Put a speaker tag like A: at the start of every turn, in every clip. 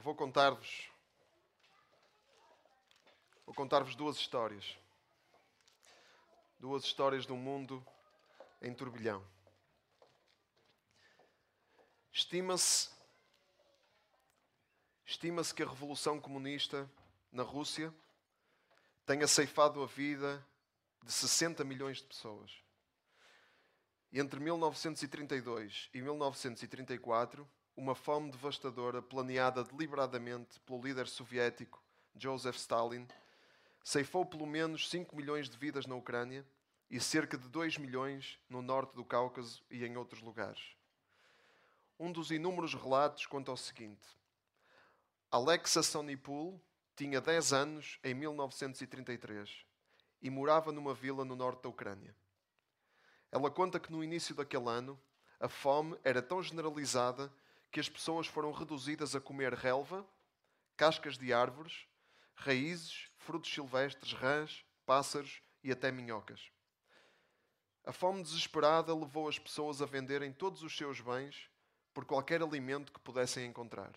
A: Eu vou contar-vos. Vou contar-vos duas histórias. Duas histórias de um mundo em turbilhão. Estima-se estima-se que a revolução comunista na Rússia tenha ceifado a vida de 60 milhões de pessoas. E entre 1932 e 1934, uma fome devastadora, planeada deliberadamente pelo líder soviético Joseph Stalin, ceifou pelo menos 5 milhões de vidas na Ucrânia e cerca de 2 milhões no norte do Cáucaso e em outros lugares. Um dos inúmeros relatos conta o seguinte: Alexa Sonipul tinha 10 anos em 1933 e morava numa vila no norte da Ucrânia. Ela conta que no início daquele ano a fome era tão generalizada que as pessoas foram reduzidas a comer relva, cascas de árvores, raízes, frutos silvestres, rãs, pássaros e até minhocas. A fome desesperada levou as pessoas a venderem todos os seus bens por qualquer alimento que pudessem encontrar.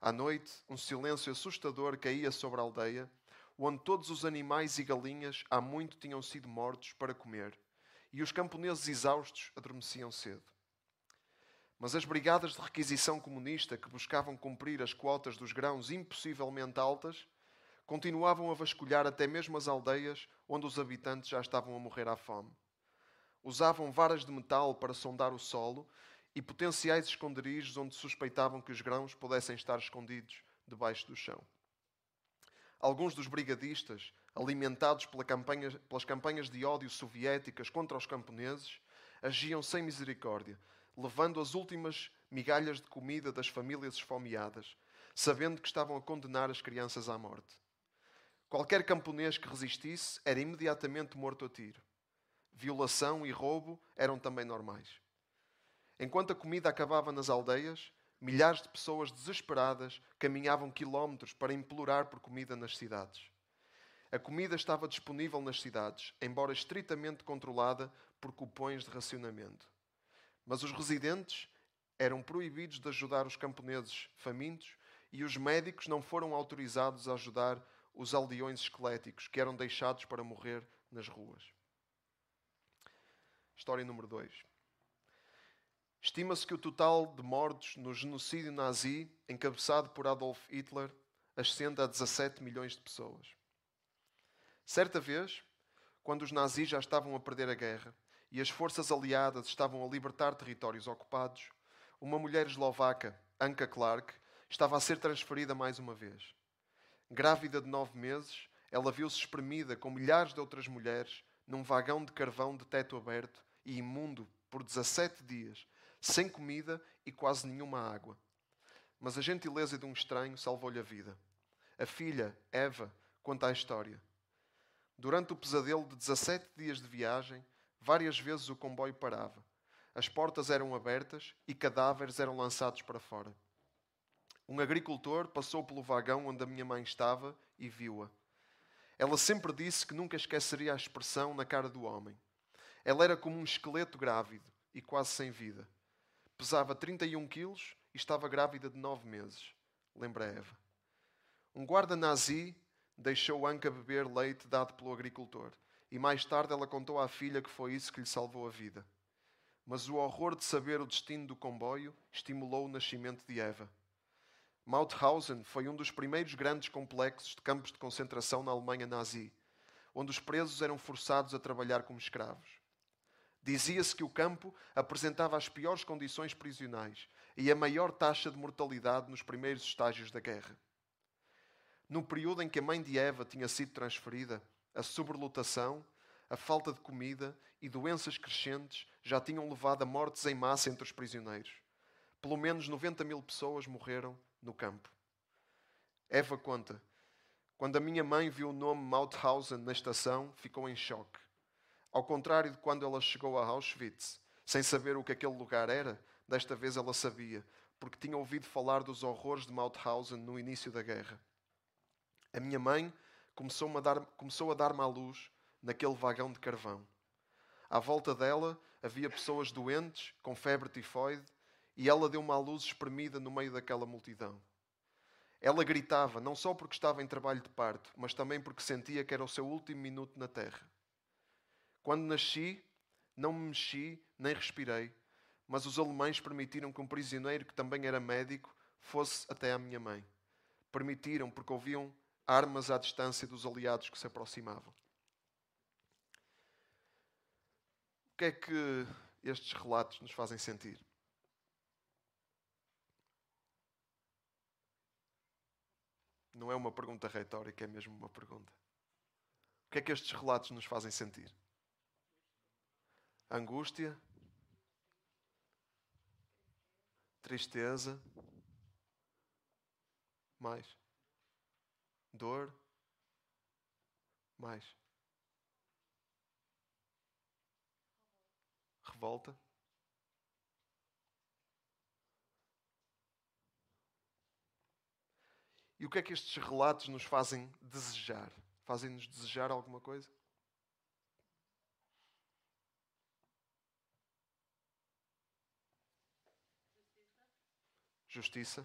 A: À noite, um silêncio assustador caía sobre a aldeia, onde todos os animais e galinhas há muito tinham sido mortos para comer, e os camponeses exaustos adormeciam cedo. Mas as brigadas de requisição comunista que buscavam cumprir as quotas dos grãos impossivelmente altas continuavam a vasculhar até mesmo as aldeias onde os habitantes já estavam a morrer à fome. Usavam varas de metal para sondar o solo e potenciais esconderijos onde suspeitavam que os grãos pudessem estar escondidos debaixo do chão. Alguns dos brigadistas, alimentados pela campanha, pelas campanhas de ódio soviéticas contra os camponeses, agiam sem misericórdia, levando as últimas migalhas de comida das famílias esfomeadas, sabendo que estavam a condenar as crianças à morte. Qualquer camponês que resistisse era imediatamente morto a tiro. Violação e roubo eram também normais. Enquanto a comida acabava nas aldeias, milhares de pessoas desesperadas caminhavam quilómetros para implorar por comida nas cidades. A comida estava disponível nas cidades, embora estritamente controlada por cupões de racionamento. Mas os residentes eram proibidos de ajudar os camponeses famintos e os médicos não foram autorizados a ajudar os aldeões esqueléticos que eram deixados para morrer nas ruas. História número 2. Estima-se que o total de mortos no genocídio nazi, encabeçado por Adolf Hitler, ascende a 17 milhões de pessoas. Certa vez, quando os nazis já estavam a perder a guerra, e as forças aliadas estavam a libertar territórios ocupados, uma mulher eslovaca, Anka Clark, estava a ser transferida mais uma vez. Grávida de nove meses, ela viu-se espremida com milhares de outras mulheres num vagão de carvão de teto aberto e imundo por 17 dias, sem comida e quase nenhuma água. Mas a gentileza de um estranho salvou-lhe a vida. A filha, Eva, conta a história. Durante o pesadelo de 17 dias de viagem, Várias vezes o comboio parava. As portas eram abertas e cadáveres eram lançados para fora. Um agricultor passou pelo vagão onde a minha mãe estava e viu-a. Ela sempre disse que nunca esqueceria a expressão na cara do homem. Ela era como um esqueleto grávido e quase sem vida. Pesava 31 quilos e estava grávida de nove meses. Lembra Eva. Um guarda nazi deixou Anca beber leite dado pelo agricultor e mais tarde ela contou à filha que foi isso que lhe salvou a vida. Mas o horror de saber o destino do comboio estimulou o nascimento de Eva. Mauthausen foi um dos primeiros grandes complexos de campos de concentração na Alemanha nazi, onde os presos eram forçados a trabalhar como escravos. Dizia-se que o campo apresentava as piores condições prisionais e a maior taxa de mortalidade nos primeiros estágios da guerra. No período em que a mãe de Eva tinha sido transferida, a sobrelotação, a falta de comida e doenças crescentes já tinham levado a mortes em massa entre os prisioneiros. Pelo menos 90 mil pessoas morreram no campo. Eva conta: Quando a minha mãe viu o nome Mauthausen na estação, ficou em choque. Ao contrário de quando ela chegou a Auschwitz, sem saber o que aquele lugar era, desta vez ela sabia, porque tinha ouvido falar dos horrores de Mauthausen no início da guerra. A minha mãe começou a dar, começou a dar-me à luz naquele vagão de carvão. À volta dela havia pessoas doentes, com febre tifoide, e ela deu-me à luz espremida no meio daquela multidão. Ela gritava, não só porque estava em trabalho de parto, mas também porque sentia que era o seu último minuto na terra. Quando nasci, não me mexi nem respirei, mas os alemães permitiram que um prisioneiro que também era médico fosse até à minha mãe. Permitiram porque ouviam armas à distância dos aliados que se aproximavam. O que é que estes relatos nos fazem sentir? Não é uma pergunta retórica, é mesmo uma pergunta. O que é que estes relatos nos fazem sentir? Angústia? Tristeza? Mais? Dor? Mais? Revolta? E o que é que estes relatos nos fazem desejar? Fazem-nos desejar alguma coisa? Justiça.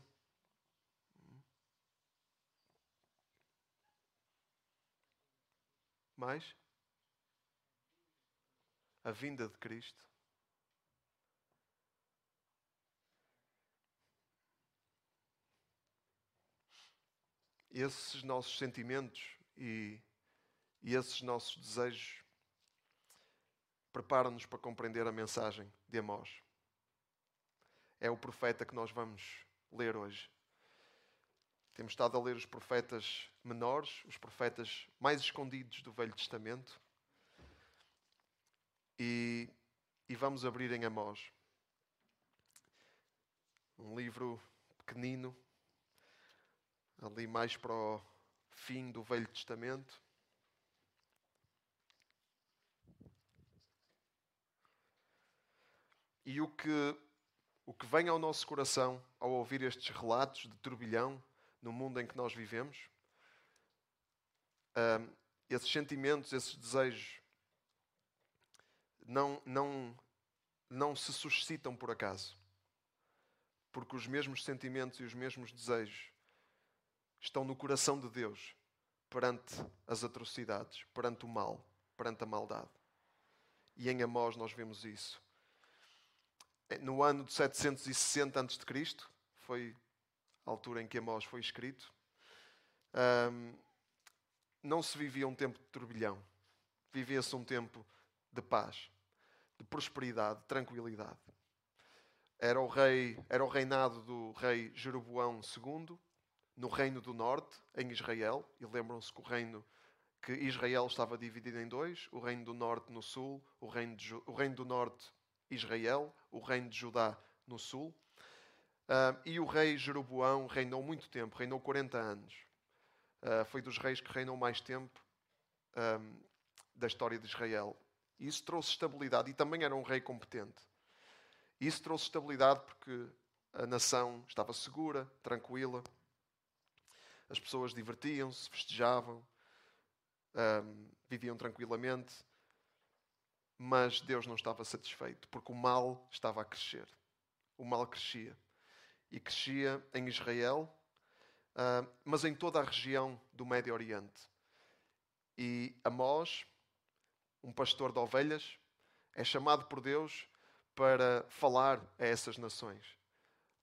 A: Mais? A vinda de Cristo. esses nossos sentimentos e, e esses nossos desejos preparam-nos para compreender a mensagem de Amós. É o profeta que nós vamos ler hoje. Temos estado a ler os profetas menores, os profetas mais escondidos do Velho Testamento. E, e vamos abrir em Amós. Um livro pequenino, ali mais para o fim do Velho Testamento. E o que, o que vem ao nosso coração ao ouvir estes relatos de turbilhão no mundo em que nós vivemos, um, esses sentimentos, esses desejos, não, não, não se suscitam por acaso. Porque os mesmos sentimentos e os mesmos desejos estão no coração de Deus perante as atrocidades, perante o mal, perante a maldade. E em Amós nós vemos isso. No ano de 760 a.C., foi a altura em que Amós foi escrito, não se vivia um tempo de turbilhão. Vivia-se um tempo de paz, de prosperidade, de tranquilidade. Era o, rei, era o reinado do rei Jeroboão II, no Reino do Norte, em Israel, e lembram-se que o reino que Israel estava dividido em dois, o Reino do Norte no sul, o Reino, de, o reino do Norte Israel, o Reino de Judá no sul. Uh, e o rei Jeroboão reinou muito tempo, reinou 40 anos. Uh, foi dos reis que reinou mais tempo um, da história de Israel. E isso trouxe estabilidade, e também era um rei competente. E isso trouxe estabilidade porque a nação estava segura, tranquila as pessoas divertiam-se, festejavam, um, viviam tranquilamente, mas Deus não estava satisfeito, porque o mal estava a crescer. O mal crescia. E crescia em Israel, uh, mas em toda a região do Médio Oriente. E Amós, um pastor de ovelhas, é chamado por Deus para falar a essas nações,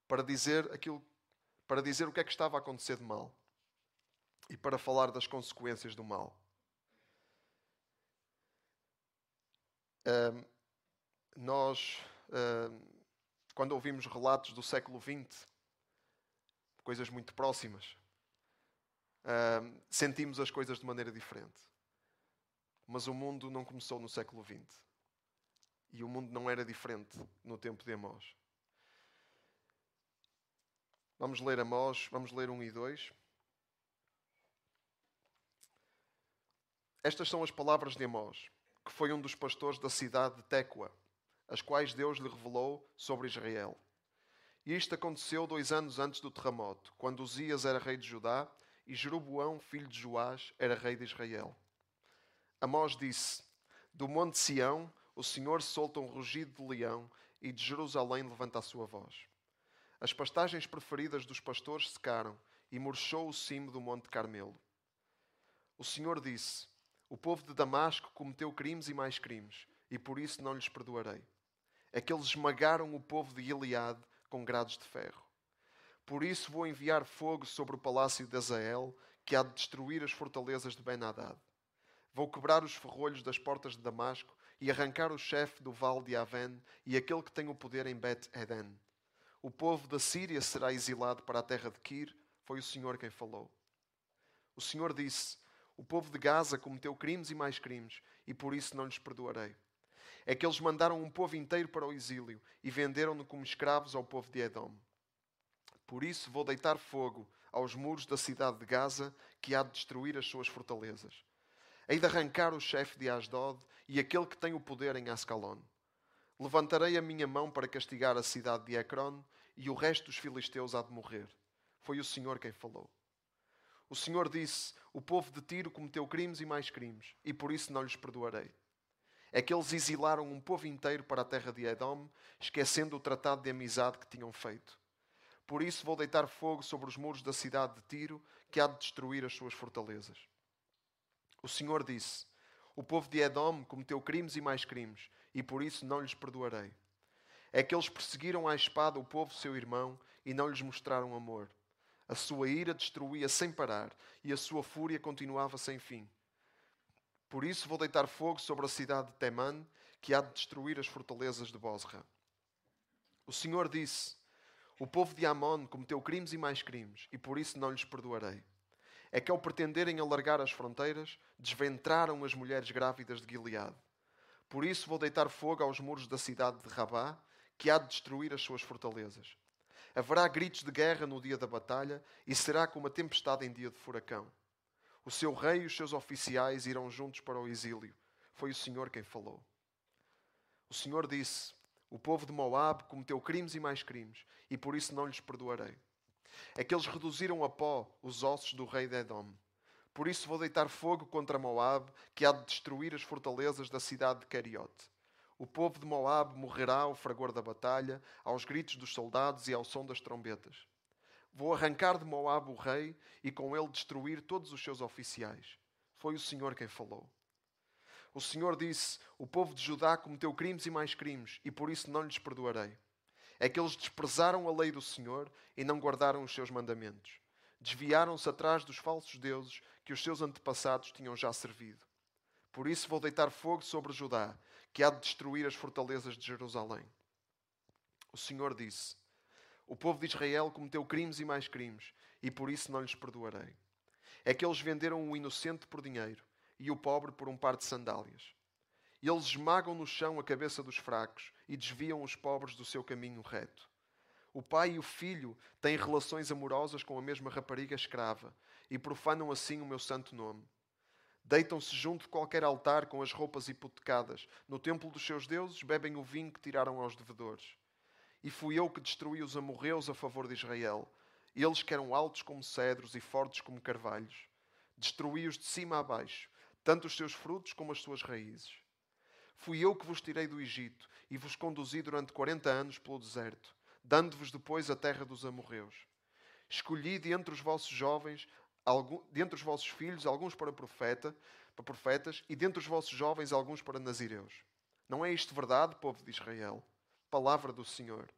A: para dizer aquilo, para dizer o que é que estava a acontecer de mal e para falar das consequências do mal. Um, nós, um, quando ouvimos relatos do século XX, coisas muito próximas, um, sentimos as coisas de maneira diferente. Mas o mundo não começou no século XX. E o mundo não era diferente no tempo de Amós. Vamos ler Amós, vamos ler 1 e 2. Estas são as palavras de Amós, que foi um dos pastores da cidade de Tecoa, as quais Deus lhe revelou sobre Israel. E isto aconteceu dois anos antes do terremoto, quando Uzias era rei de Judá e Jeroboão, filho de Joás, era rei de Israel. Amós disse: Do monte Sião o Senhor solta um rugido de leão e de Jerusalém levanta a sua voz. As pastagens preferidas dos pastores secaram e murchou o cimo do Monte Carmelo. O Senhor disse: O povo de Damasco cometeu crimes e mais crimes, e por isso não lhes perdoarei. É que eles esmagaram o povo de Gileade com grados de ferro. Por isso vou enviar fogo sobre o palácio de Azael, que há de destruir as fortalezas de Ben-Hadad. Vou quebrar os ferrolhos das portas de Damasco e arrancar o chefe do vale de Aven e aquele que tem o poder em Bet-Eden. O povo da Síria será exilado para a terra de Kir, foi o Senhor quem falou. O Senhor disse: O povo de Gaza cometeu crimes e mais crimes, e por isso não lhes perdoarei. É que eles mandaram um povo inteiro para o exílio e venderam-no como escravos ao povo de Edom. Por isso vou deitar fogo aos muros da cidade de Gaza, que há de destruir as suas fortalezas. Hei de arrancar o chefe de Asdod e aquele que tem o poder em Ascalon. Levantarei a minha mão para castigar a cidade de Ecrón, e o resto dos filisteus há de morrer. Foi o Senhor quem falou. O Senhor disse: O povo de Tiro cometeu crimes e mais crimes, e por isso não lhes perdoarei. É que eles exilaram um povo inteiro para a terra de Edom, esquecendo o tratado de amizade que tinham feito. Por isso vou deitar fogo sobre os muros da cidade de Tiro, que há de destruir as suas fortalezas. O Senhor disse: O povo de Edom cometeu crimes e mais crimes, e por isso não lhes perdoarei. É que eles perseguiram à espada o povo seu irmão e não lhes mostraram amor. A sua ira destruía sem parar e a sua fúria continuava sem fim. Por isso vou deitar fogo sobre a cidade de Temã, que há de destruir as fortalezas de Bosra. O Senhor disse: O povo de Amon cometeu crimes e mais crimes, e por isso não lhes perdoarei. É que ao pretenderem alargar as fronteiras, desventraram as mulheres grávidas de Gileade. Por isso vou deitar fogo aos muros da cidade de Rabá, que há de destruir as suas fortalezas. Haverá gritos de guerra no dia da batalha e será como a tempestade em dia de furacão. O seu rei e os seus oficiais irão juntos para o exílio. Foi o Senhor quem falou. O Senhor disse: O povo de Moab cometeu crimes e mais crimes, e por isso não lhes perdoarei. É que eles reduziram a pó os ossos do rei de Edom. Por isso vou deitar fogo contra Moab, que há de destruir as fortalezas da cidade de Cariote. O povo de Moab morrerá ao fragor da batalha, aos gritos dos soldados e ao som das trombetas. Vou arrancar de Moab o rei e com ele destruir todos os seus oficiais. Foi o Senhor quem falou. O Senhor disse: O povo de Judá cometeu crimes e mais crimes, e por isso não lhes perdoarei. É que eles desprezaram a lei do Senhor e não guardaram os seus mandamentos. Desviaram-se atrás dos falsos deuses que os seus antepassados tinham já servido. Por isso vou deitar fogo sobre Judá que há de destruir as fortalezas de Jerusalém. O Senhor disse: O povo de Israel cometeu crimes e mais crimes, e por isso não lhes perdoarei. É que eles venderam o inocente por dinheiro e o pobre por um par de sandálias. Eles esmagam no chão a cabeça dos fracos e desviam os pobres do seu caminho reto. O pai e o filho têm relações amorosas com a mesma rapariga escrava e profanam assim o meu santo nome. Deitam-se junto de qualquer altar com as roupas hipotecadas. No templo dos seus deuses bebem o vinho que tiraram aos devedores. E fui eu que destruí os amorreus a favor de Israel. Eles que eram altos como cedros e fortes como carvalhos. Destruí-os de cima a baixo, tanto os seus frutos como as suas raízes. Fui eu que vos tirei do Egito e vos conduzi durante quarenta anos pelo deserto, dando-vos depois a terra dos amorreus. Escolhi de entre os vossos jovens dentre os vossos filhos, alguns para profeta, para profetas, e dentre os vossos jovens, alguns para nazireus. Não é isto verdade, povo de Israel? Palavra do Senhor.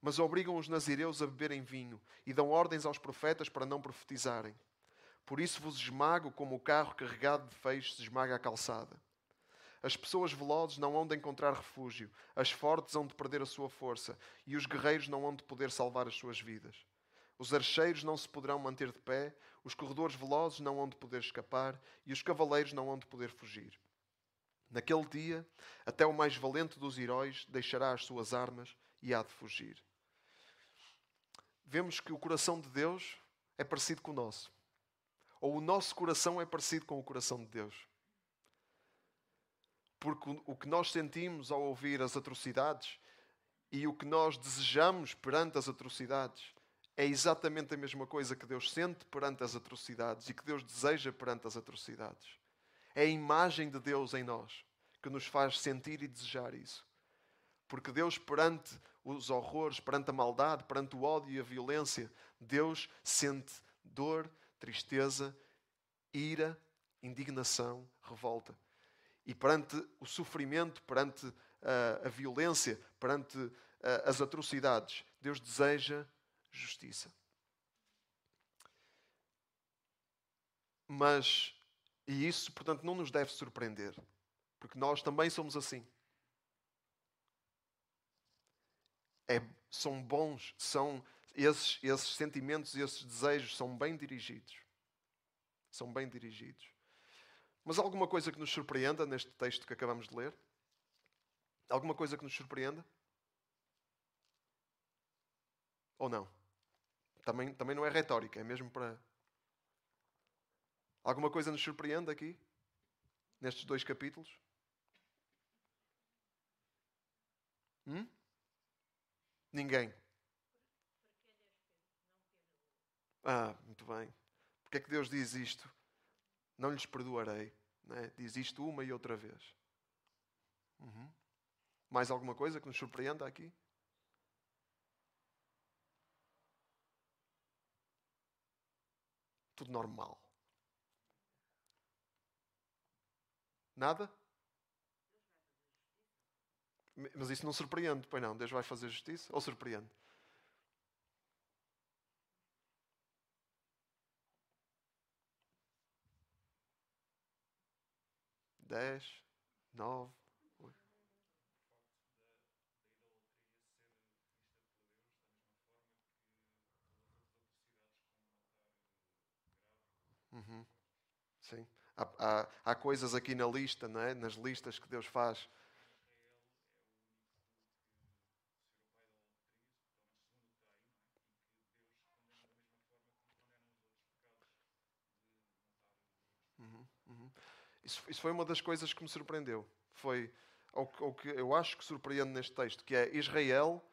A: Mas obrigam os nazireus a beberem vinho e dão ordens aos profetas para não profetizarem. Por isso vos esmago como o carro carregado de feixes esmaga a calçada. As pessoas velozes não hão de encontrar refúgio, as fortes hão de perder a sua força, e os guerreiros não hão de poder salvar as suas vidas. Os archeiros não se poderão manter de pé, os corredores velozes não hão de poder escapar e os cavaleiros não hão de poder fugir. Naquele dia, até o mais valente dos heróis deixará as suas armas e há de fugir. Vemos que o coração de Deus é parecido com o nosso. Ou o nosso coração é parecido com o coração de Deus. Porque o que nós sentimos ao ouvir as atrocidades e o que nós desejamos perante as atrocidades é exatamente a mesma coisa que Deus sente perante as atrocidades e que Deus deseja perante as atrocidades. É a imagem de Deus em nós que nos faz sentir e desejar isso. Porque Deus, perante os horrores, perante a maldade, perante o ódio e a violência, Deus sente Dor, tristeza, ira, indignação, revolta. E perante o sofrimento, perante uh, a violência, perante uh, as atrocidades, Deus deseja justiça. Mas, e isso, portanto, não nos deve surpreender, porque nós também somos assim. É, são bons, são esses, esses sentimentos, esses desejos são bem dirigidos. São bem dirigidos. Mas alguma coisa que nos surpreenda neste texto que acabamos de ler? Alguma coisa que nos surpreenda? Ou não? Também, também não é retórica, é mesmo para. Alguma coisa nos surpreende aqui? Nestes dois capítulos? Hum? Ninguém. Ah, muito bem. Porque é que Deus diz isto? Não lhes perdoarei. Né? Diz isto uma e outra vez. Uhum. Mais alguma coisa que nos surpreenda aqui? Tudo normal. Nada? Mas isso não surpreende, pois não? Deus vai fazer justiça? Ou surpreende? 10, 9, 8. Uhum. Sim. Há, há, há, coisas aqui na lista, não é? nas listas que Deus faz. Uhum, uhum. Isso, isso foi uma das coisas que me surpreendeu. Foi o que eu acho que surpreende neste texto, que é Israel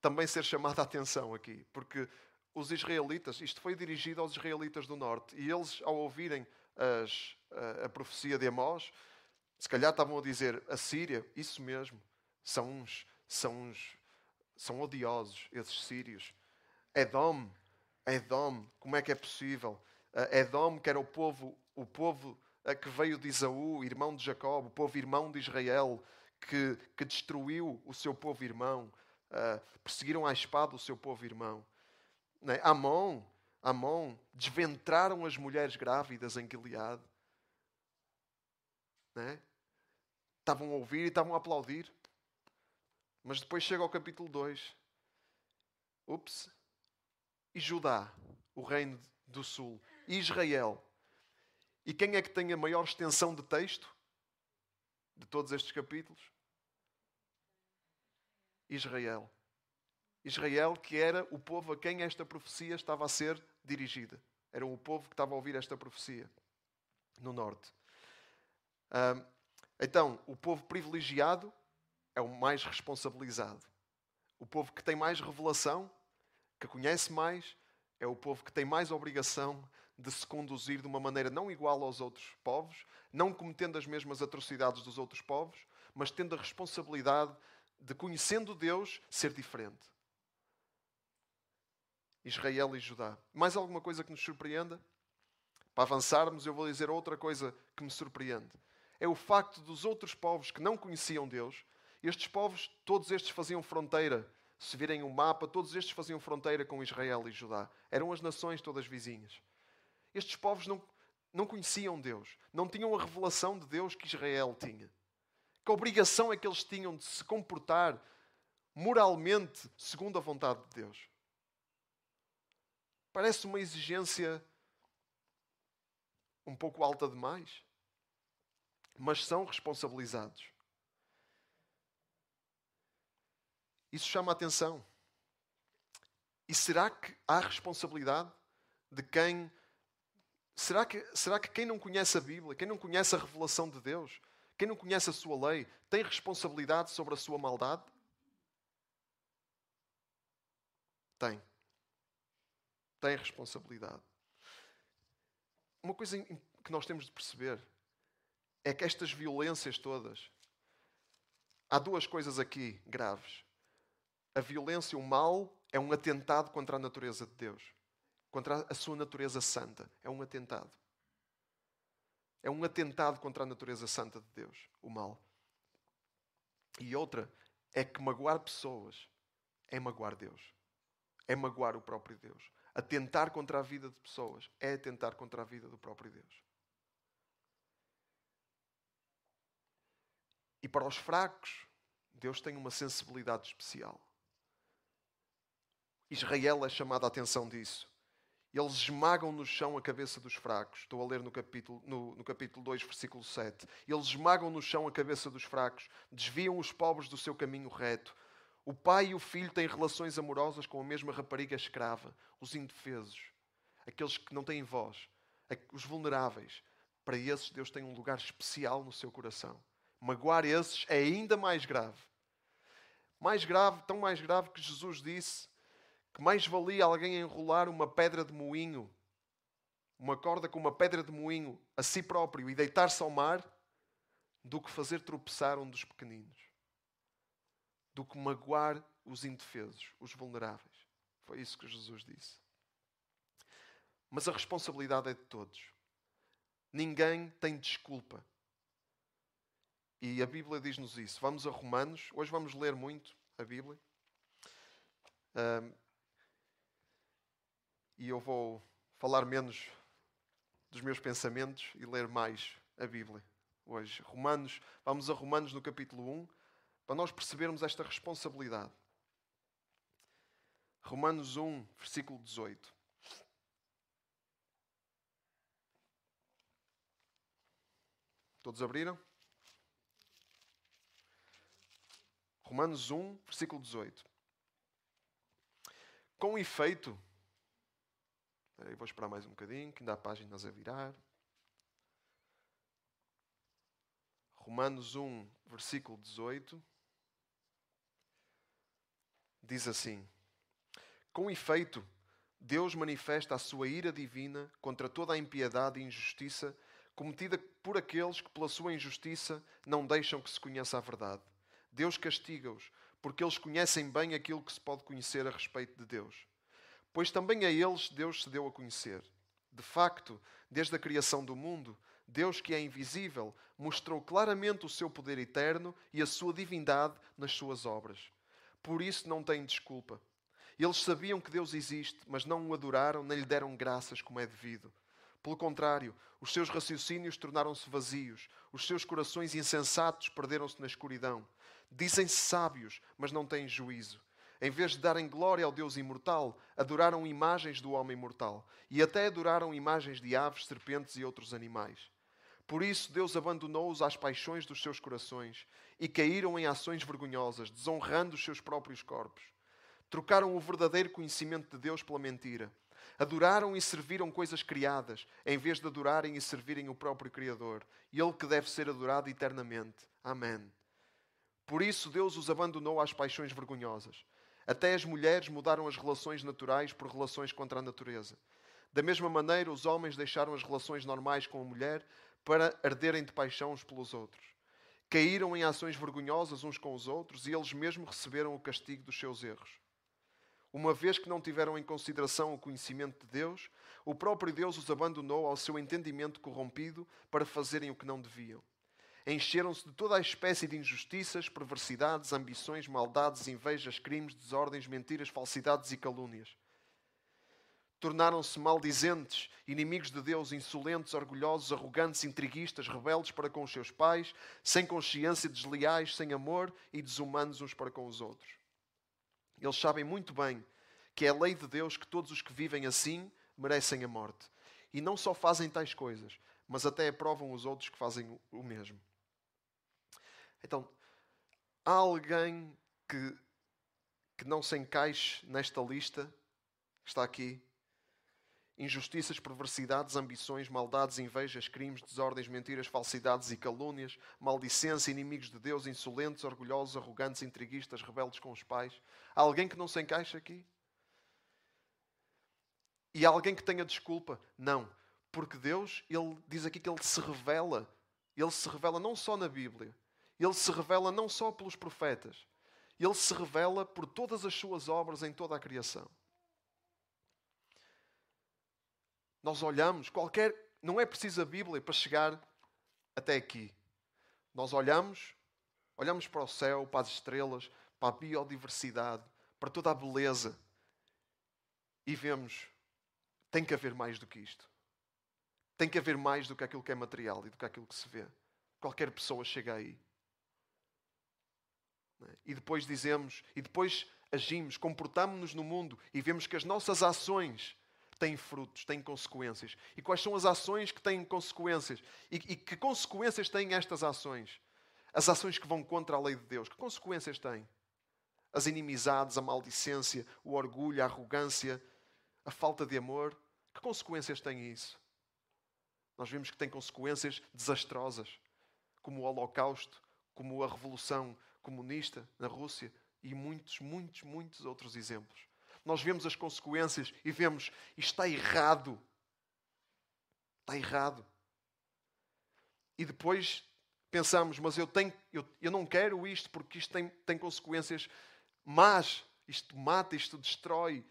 A: também ser chamado a atenção aqui. Porque os israelitas, isto foi dirigido aos israelitas do norte, e eles, ao ouvirem as, a, a, profecia de Amós, se calhar estavam a dizer: a Síria, isso mesmo, são uns, são uns, são odiosos, esses sírios. Edom, Edom, como é que é possível? Edom, que era o povo, o povo que veio de Isaú, irmão de Jacó, o povo irmão de Israel, que, que destruiu o seu povo irmão, uh, perseguiram à espada o seu povo irmão. Né? Amon, Amon, desventraram as mulheres grávidas em Gileade. Né? Estavam a ouvir e estavam a aplaudir. Mas depois chega ao capítulo 2. Ups. E Judá, o reino do sul. E Israel, e quem é que tem a maior extensão de texto de todos estes capítulos? Israel. Israel, que era o povo a quem esta profecia estava a ser dirigida. Era o povo que estava a ouvir esta profecia no norte. então, o povo privilegiado é o mais responsabilizado. O povo que tem mais revelação, que conhece mais, é o povo que tem mais obrigação de se conduzir de uma maneira não igual aos outros povos, não cometendo as mesmas atrocidades dos outros povos, mas tendo a responsabilidade de, conhecendo Deus, ser diferente. Israel e Judá. Mais alguma coisa que nos surpreenda? Para avançarmos, eu vou dizer outra coisa que me surpreende. É o facto dos outros povos que não conheciam Deus, estes povos, todos estes faziam fronteira. Se virem um mapa, todos estes faziam fronteira com Israel e Judá. Eram as nações todas vizinhas. Estes povos não, não conheciam Deus, não tinham a revelação de Deus que Israel tinha. Que obrigação é que eles tinham de se comportar moralmente segundo a vontade de Deus? Parece uma exigência um pouco alta demais, mas são responsabilizados. Isso chama a atenção. E será que há responsabilidade de quem Será que, será que quem não conhece a Bíblia, quem não conhece a revelação de Deus, quem não conhece a sua lei, tem responsabilidade sobre a sua maldade? Tem. Tem responsabilidade. Uma coisa que nós temos de perceber é que estas violências todas. Há duas coisas aqui graves. A violência, o mal, é um atentado contra a natureza de Deus. contra a sua natureza santa. É um atentado. É um atentado contra a natureza santa de Deus, o mal. E outra é que magoar pessoas é magoar Deus. É magoar o próprio Deus. Atentar contra a vida de pessoas é atentar contra a vida do próprio Deus. E para os fracos, Deus tem uma sensibilidade especial. Israel é chamado a atenção disso. Eles esmagam no chão a cabeça dos fracos. Estou a ler no capítulo, no, no, capítulo 2, versículo 7. Eles esmagam no chão a cabeça dos fracos, desviam os pobres do seu caminho reto. O pai e o filho têm relações amorosas com a mesma rapariga escrava, os indefesos, aqueles que não têm voz, os vulneráveis. Para esses, Deus tem um lugar especial no seu coração. Magoar esses é ainda mais grave. Mais grave, tão mais grave que Jesus disse que mais valia alguém enrolar uma pedra de moinho, uma corda com uma pedra de moinho a si próprio e deitar-se ao mar, do que fazer tropeçar um dos pequeninos, do que magoar os indefesos, os vulneráveis. Foi isso que Jesus disse. Mas a responsabilidade é de todos. Ninguém tem desculpa. E a Bíblia diz-nos isso. Vamos a Romanos. Hoje vamos ler muito a Bíblia. Um, e eu vou falar menos dos meus pensamentos e ler mais a Bíblia hoje. Romanos, vamos a Romanos no capítulo 1, para nós percebermos esta responsabilidade. Romanos 1, versículo 18. Todos abriram? Romanos 1, versículo 18. Com efeito, aí, vou esperar mais um bocadinho, que ainda há páginas a virar. Romanos 1, versículo 18. Diz assim: Com efeito, Deus manifesta a sua ira divina contra toda a impiedade e injustiça cometida por aqueles que, pela sua injustiça, não deixam que se conheça a verdade. Deus castiga-os, porque eles conhecem bem aquilo que se pode conhecer a respeito de Deus pois também a eles Deus se deu a conhecer. De facto, desde a criação do mundo, Deus, que é invisível, mostrou claramente o seu poder eterno e a sua divindade nas suas obras. Por isso não têm desculpa. Eles sabiam que Deus existe, mas não o adoraram nem lhe deram graças como é devido. Pelo contrário, os seus raciocínios tornaram-se vazios, os seus corações insensatos perderam-se na escuridão. Dizem-se sábios, mas não têm juízo. Em vez de darem glória ao Deus imortal, adoraram imagens do homem mortal e até adoraram imagens de aves, serpentes e outros animais. Por isso, Deus abandonou-os às paixões dos seus corações e caíram em ações vergonhosas, desonrando os seus próprios corpos. Trocaram o verdadeiro conhecimento de Deus pela mentira. Adoraram e serviram coisas criadas, em vez de adorarem e servirem o próprio Criador, Ele que deve ser adorado eternamente. Amém. Por isso, Deus os abandonou às paixões vergonhosas. Até as mulheres mudaram as relações naturais por relações contra a natureza. Da mesma maneira, os homens deixaram as relações normais com a mulher para arderem de paixão uns pelos outros. Caíram em ações vergonhosas uns com os outros e eles mesmos receberam o castigo dos seus erros. Uma vez que não tiveram em consideração o conhecimento de Deus, o próprio Deus os abandonou ao seu entendimento corrompido para fazerem o que não deviam encheram-se de toda a espécie de injustiças, perversidades, ambições, maldades, invejas, crimes, desordens, mentiras, falsidades e calúnias. Tornaram-se maldizentes, inimigos de Deus, insolentes, orgulhosos, arrogantes, intriguistas, rebeldes para com os seus pais, sem consciência, desleais, sem amor e desumanos uns para com os outros. Eles sabem muito bem que é a lei de Deus que todos os que vivem assim merecem a morte. E não só fazem tais coisas, mas até aprovam os outros que fazem o mesmo. Então, há alguém que, que não se encaixe nesta lista que está aqui? Injustiças, perversidades, ambições, maldades, invejas, crimes, desordens, mentiras, falsidades e calúnias, maldicência, inimigos de Deus, insolentes, orgulhosos, arrogantes, intriguistas, rebeldes com os pais. Há alguém que não se encaixa aqui? E há alguém que tenha desculpa? Não. Porque Deus, Ele diz aqui que Ele se revela. Ele se revela não só na Bíblia, ele se revela não só pelos profetas, ele se revela por todas as suas obras em toda a criação. Nós olhamos, qualquer. Não é preciso a Bíblia para chegar até aqui. Nós olhamos, olhamos para o céu, para as estrelas, para a biodiversidade, para toda a beleza e vemos tem que haver mais do que isto. Tem que haver mais do que aquilo que é material e do que aquilo que se vê. Qualquer pessoa chega aí. É? E depois dizemos, e depois agimos, comportamos-nos no mundo e vemos que as nossas ações têm frutos, têm consequências. E quais são as ações que têm consequências? E, e que consequências têm estas ações? As ações que vão contra a lei de Deus, que consequências têm? As inimizades, a maldicência, o orgulho, a arrogância, a falta de amor. Que consequências tem isso? Nós vimos que tem consequências desastrosas, como o Holocausto, como a Revolução Comunista na Rússia e muitos, muitos, muitos outros exemplos. Nós vemos as consequências e vemos isto está errado. Está errado. E depois pensamos, mas eu, tenho, eu, eu não quero isto porque isto tem, tem consequências más. Isto mata, isto destrói.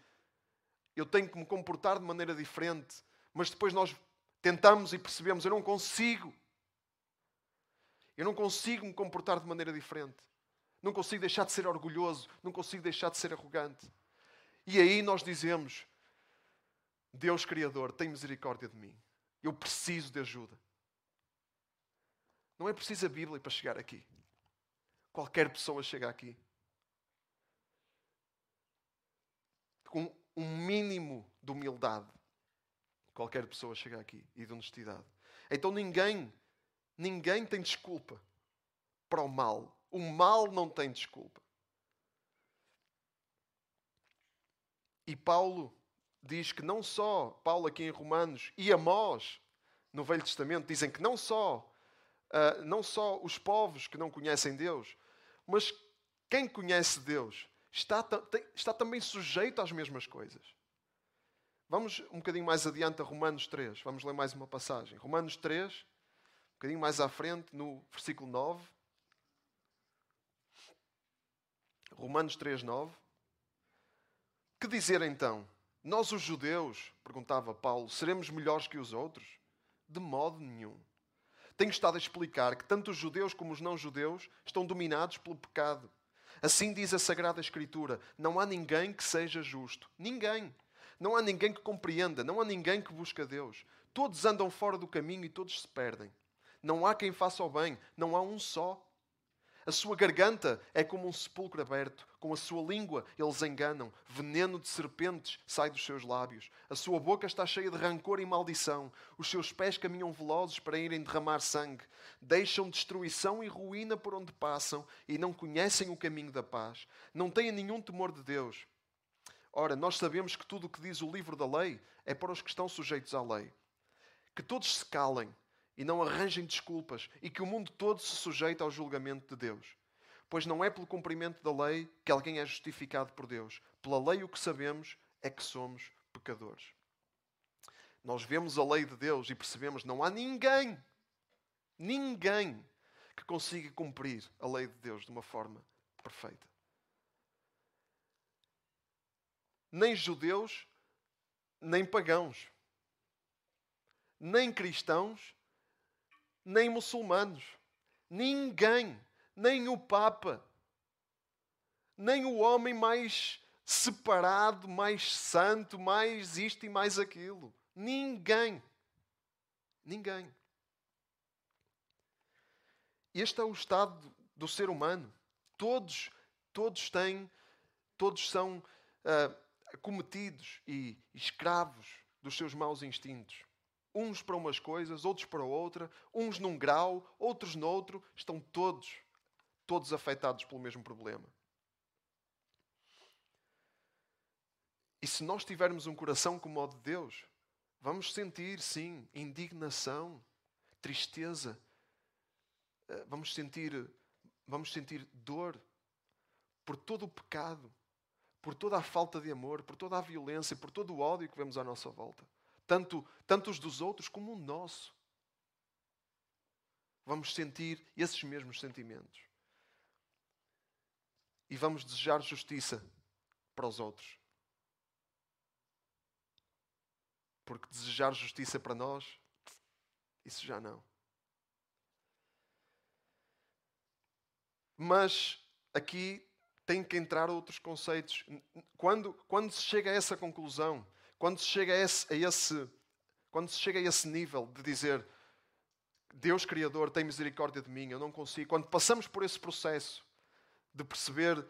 A: Eu tenho que me comportar de maneira diferente. Mas depois nós tentamos e percebemos, eu não consigo. Eu não consigo me comportar de maneira diferente. Não consigo deixar de ser orgulhoso. Não consigo deixar de ser arrogante. E aí nós dizemos: Deus Criador, tem misericórdia de mim. Eu preciso de ajuda. Não é preciso a Bíblia para chegar aqui. Qualquer pessoa chega aqui. Com um mínimo de humildade. Qualquer pessoa chega aqui e de honestidade. Então ninguém, ninguém tem desculpa para o mal. O mal não tem desculpa. E Paulo diz que não só, Paulo aqui em Romanos e Amós, no Velho Testamento, dizem que não só, uh, não só os povos que não conhecem Deus, mas quem conhece Deus está, está também sujeito às mesmas coisas. Vamos um bocadinho mais adiante a Romanos 3. Vamos ler mais uma passagem. Romanos 3, um bocadinho mais à frente, no versículo 9. Romanos 3, 9. Que dizer então? Nós, os judeus, perguntava Paulo, seremos melhores que os outros? De modo nenhum. Tenho estado a explicar que tanto os judeus como os não-judeus estão dominados pelo pecado. Assim diz a Sagrada Escritura: não há ninguém que seja justo. Ninguém. Não há ninguém que compreenda. Não há ninguém que busque a Deus. Todos andam fora do caminho e todos se perdem. Não há quem faça o bem. Não há um só. A sua garganta é como um sepulcro aberto. Com a sua língua eles enganam. Veneno de serpentes sai dos seus lábios. A sua boca está cheia de rancor e maldição. Os seus pés caminham velozes para irem derramar sangue. Deixam destruição e ruína por onde passam e não conhecem o caminho da paz. Não têm nenhum temor de Deus. Ora, nós sabemos que tudo o que diz o livro da lei é para os que estão sujeitos à lei. Que todos se calem e não arranjem desculpas, e que o mundo todo se sujeite ao julgamento de Deus. Pois não é pelo cumprimento da lei que alguém é justificado por Deus. Pela lei o que sabemos é que somos pecadores. Nós vemos a lei de Deus e percebemos não há ninguém, ninguém que consiga cumprir a lei de Deus de uma forma perfeita. Nem judeus, nem pagãos, nem cristãos, nem muçulmanos, ninguém, nem o Papa, nem o homem mais separado, mais santo, mais isto e mais aquilo. Ninguém. Ninguém. Este é o estado do ser humano. Todos, todos têm, todos são uh, cometidos e escravos dos seus maus instintos. Uns para umas coisas, outros para outra, uns num grau, outros noutro, estão todos, todos afetados pelo mesmo problema. E se nós tivermos um coração como o de Deus, vamos sentir, sim, indignação, tristeza, eh, vamos sentir, vamos sentir dor por todo o pecado, por toda a falta de amor, por toda a violência, por todo o ódio que vemos à nossa volta tanto, tanto os dos outros como o nosso. Vamos sentir esses mesmos sentimentos. E vamos desejar justiça para os outros. Porque desejar justiça para nós, isso já não. Mas aqui tem que entrar outros conceitos. Quando, quando se chega a essa conclusão, quando se chega a esse, a esse, quando se chega a esse nível de dizer Deus Criador tem misericórdia de mim, eu não consigo. Quando passamos por esse processo de perceber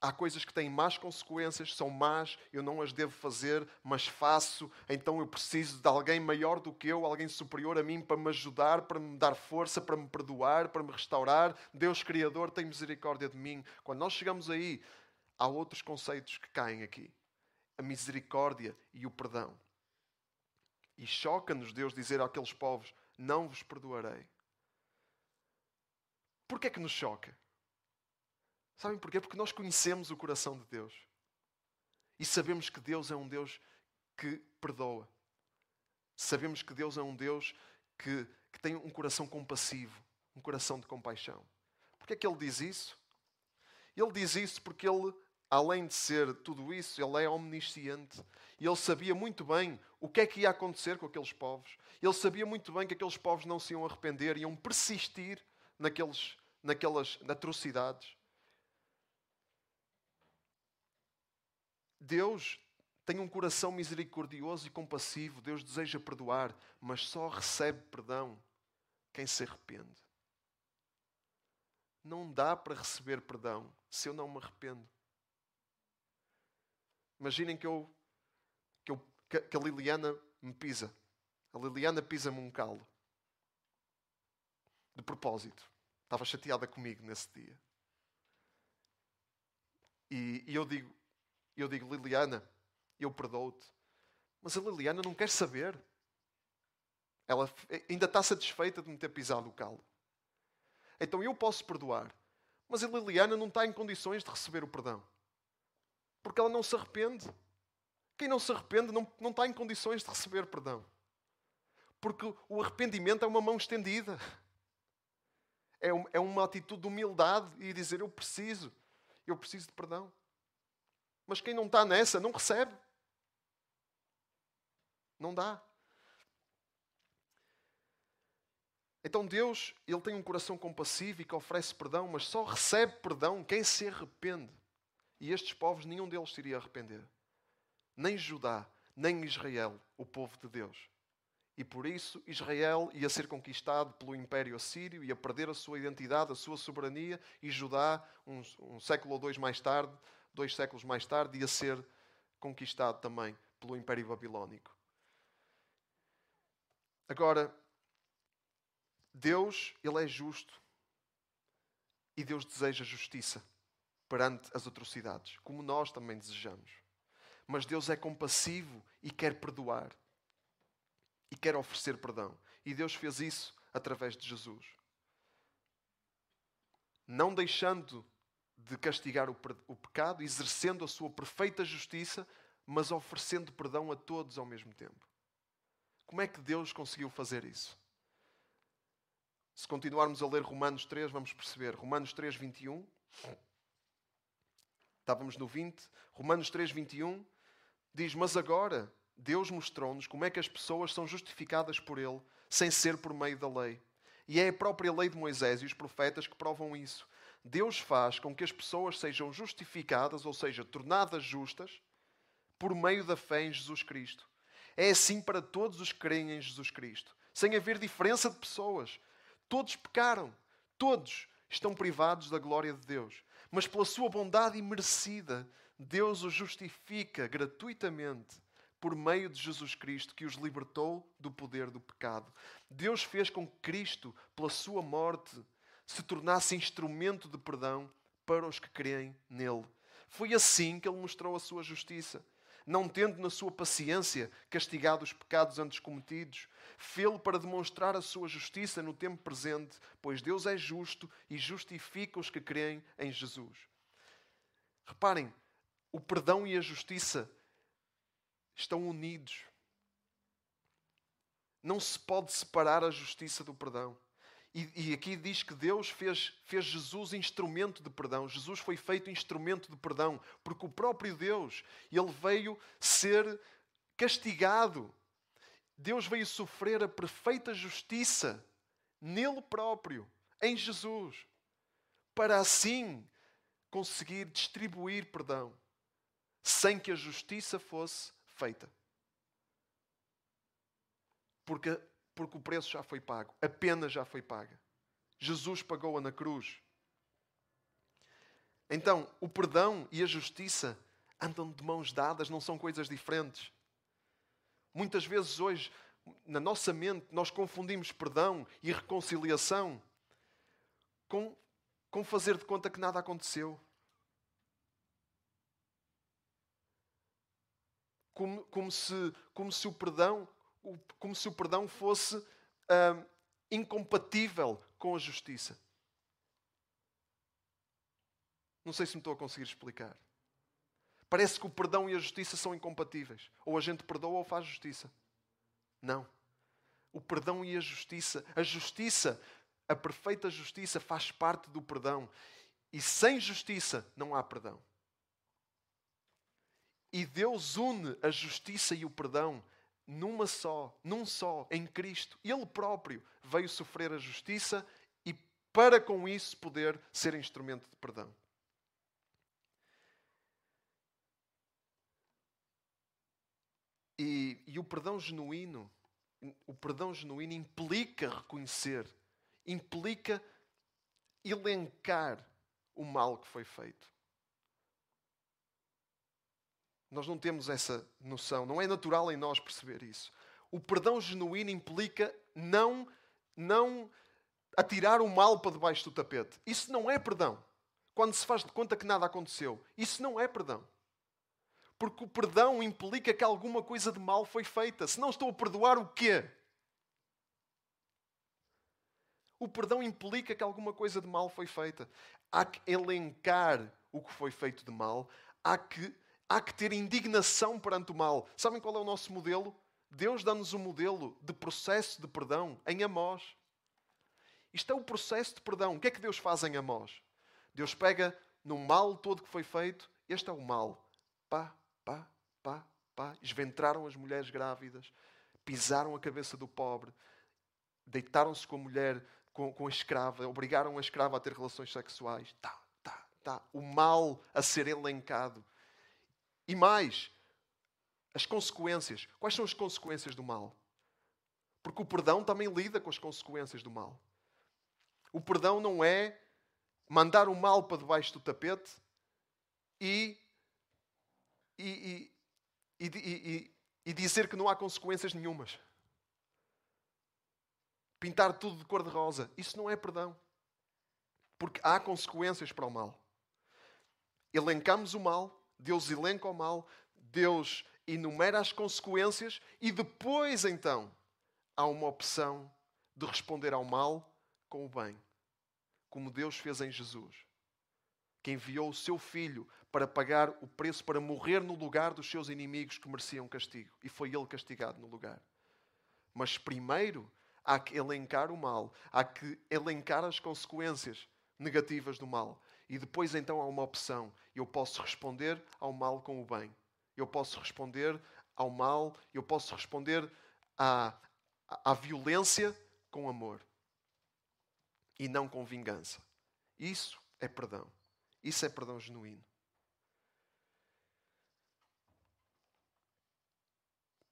A: há coisas que têm más consequências, são más, eu não as devo fazer, mas faço, então eu preciso de alguém maior do que eu, alguém superior a mim para me ajudar, para me dar força, para me perdoar, para me restaurar. Deus Criador tem misericórdia de mim. Quando nós chegamos aí, há outros conceitos que caem aqui: a misericórdia e o perdão. E choca-nos Deus dizer àqueles povos: Não vos perdoarei. Porquê é que nos choca? Sabem porquê? Porque nós conhecemos o coração de Deus. E sabemos que Deus é um Deus que perdoa. Sabemos que Deus é um Deus que, que tem um coração compassivo, um coração de compaixão. Porquê é que Ele diz isso? Ele diz isso porque Ele, além de ser tudo isso, Ele é omnisciente. E Ele sabia muito bem o que é que ia acontecer com aqueles povos. Ele sabia muito bem que aqueles povos não se iam arrepender, iam persistir naqueles, naquelas atrocidades. Deus tem um coração misericordioso e compassivo. Deus deseja perdoar, mas só recebe perdão quem se arrepende. Não dá para receber perdão se eu não me arrependo. Imaginem que eu, que, eu, que a Liliana me pisa. A Liliana pisa-me um calo. De propósito. Estava chateada comigo nesse dia. E, e eu digo: eu digo, Liliana, eu perdoo-te. Mas a Liliana não quer saber. Ela ainda está satisfeita de me ter pisado o calo. Então eu posso perdoar. Mas a Liliana não está em condições de receber o perdão. Porque ela não se arrepende. Quem não se arrepende não, não está em condições de receber perdão. Porque o arrependimento é uma mão estendida. É, um, é uma atitude de humildade e dizer: Eu preciso, eu preciso de perdão. Mas quem não está nessa não recebe. Não dá. Então Deus, ele tem um coração compassivo e que oferece perdão, mas só recebe perdão quem se arrepende. E estes povos, nenhum deles se iria arrepender. Nem Judá, nem Israel, o povo de Deus. E por isso Israel ia ser conquistado pelo Império Assírio, ia perder a sua identidade, a sua soberania, e Judá, um, um século ou dois mais tarde, dois séculos mais tarde, ia ser conquistado também pelo Império Babilónico. Agora, Deus, Ele é justo e Deus deseja justiça perante as atrocidades, como nós também desejamos. Mas Deus é compassivo e quer perdoar e quer oferecer perdão. E Deus fez isso através de Jesus. Não deixando de castigar o, pecado, exercendo a sua perfeita justiça, mas oferecendo perdão a todos ao mesmo tempo. Como é que Deus conseguiu fazer isso? Se continuarmos a ler Romanos 3, vamos perceber. Romanos 3, 21. Estávamos no 20. Romanos 3, 21 diz: Mas agora Deus mostrou-nos como é que as pessoas são justificadas por Ele, sem ser por meio da lei. E é a própria lei de Moisés e os profetas que provam isso. Deus faz com que as pessoas sejam justificadas, ou seja, tornadas justas, por meio da fé em Jesus Cristo. É assim para todos os que creem em Jesus Cristo, sem haver diferença de pessoas. Todos pecaram, todos estão privados da glória de Deus. Mas pela sua bondade imerecida, Deus os justifica gratuitamente por meio de Jesus Cristo, que os libertou do poder do pecado. Deus fez com que Cristo, pela sua morte, se tornasse instrumento de perdão para os que creem nele. Foi assim que ele mostrou a sua justiça. Não tendo na sua paciência castigado os pecados antes cometidos, fê-lo para demonstrar a sua justiça no tempo presente, pois Deus é justo e justifica os que creem em Jesus. Reparem, o perdão e a justiça estão unidos. Não se pode separar a justiça do perdão. E, e, aqui diz que Deus fez, fez Jesus instrumento de perdão. Jesus foi feito instrumento de perdão, porque o próprio Deus, ele veio ser castigado. Deus veio sofrer a perfeita justiça nele próprio, em Jesus, para assim conseguir distribuir perdão, sem que a justiça fosse feita. Porque, porque o preço já foi pago, a pena já foi paga. Jesus pagou-a na cruz. Então, o perdão e a justiça andam de mãos dadas, não são coisas diferentes. Muitas vezes hoje, na nossa mente, nós confundimos perdão e reconciliação com, com fazer de conta que nada aconteceu. Como, como, se, como se o perdão como se o perdão fosse uh, incompatível com a justiça. Não sei se me estou a conseguir explicar. Parece que o perdão e a justiça são incompatíveis. Ou a gente perdoa ou faz justiça. Não. O perdão e a justiça, a justiça, a perfeita justiça faz parte do perdão. E sem justiça não há perdão. E Deus une a justiça e o perdão numa só, num só, em Cristo. Ele próprio veio sofrer a justiça e para com isso poder ser instrumento de perdão. E, e, o perdão genuíno, o perdão genuíno implica reconhecer, implica elencar o mal que foi feito. Nós não temos essa noção, não é natural em nós perceber isso. O perdão genuíno implica não, não atirar o mal para debaixo do tapete. Isso não é perdão. Quando se faz de conta que nada aconteceu, isso não é perdão. Porque o perdão implica que alguma coisa de mal foi feita. Se não estou a perdoar o quê? O perdão implica que alguma coisa de mal foi feita. Há que elencar o que foi feito de mal, há que há que ter indignação perante o mal. Sabem qual é o nosso modelo? Deus dá-nos um modelo de processo de perdão em Amós. Isto é o processo de perdão. O que é que Deus faz em Amós? Deus pega no mal todo que foi feito. Este é o mal. Pá, pá, pá, pá. Esventraram as mulheres grávidas. Pisaram a cabeça do pobre. Deitaram-se com a mulher, com, com a escrava. Obrigaram a escrava a ter relações sexuais. Tá, tá, tá. O mal a ser elencado. E mais, as consequências. Quais são as consequências do mal? Porque o perdão também lida com as consequências do mal. O perdão não é mandar o mal para debaixo do tapete e, e, e, e, e dizer que não há consequências nenhumas. Pintar tudo de cor-de-rosa. Isso não é perdão. Porque há consequências para o mal. Elencamos o mal, Deus elenca o mal, Deus enumera as consequências e depois então há uma opção de responder ao mal com o bem, como Deus fez em Jesus, que enviou o seu filho para pagar o preço para morrer no lugar dos seus inimigos que mereciam castigo e foi ele castigado no lugar. Mas primeiro há que elencar o mal, há que elencar as consequências negativas do mal. E depois então há uma opção. Eu posso responder ao mal com o bem. Eu posso responder ao mal, eu posso responder à, à violência com amor. E não com vingança. Isso é perdão. Isso é perdão genuíno.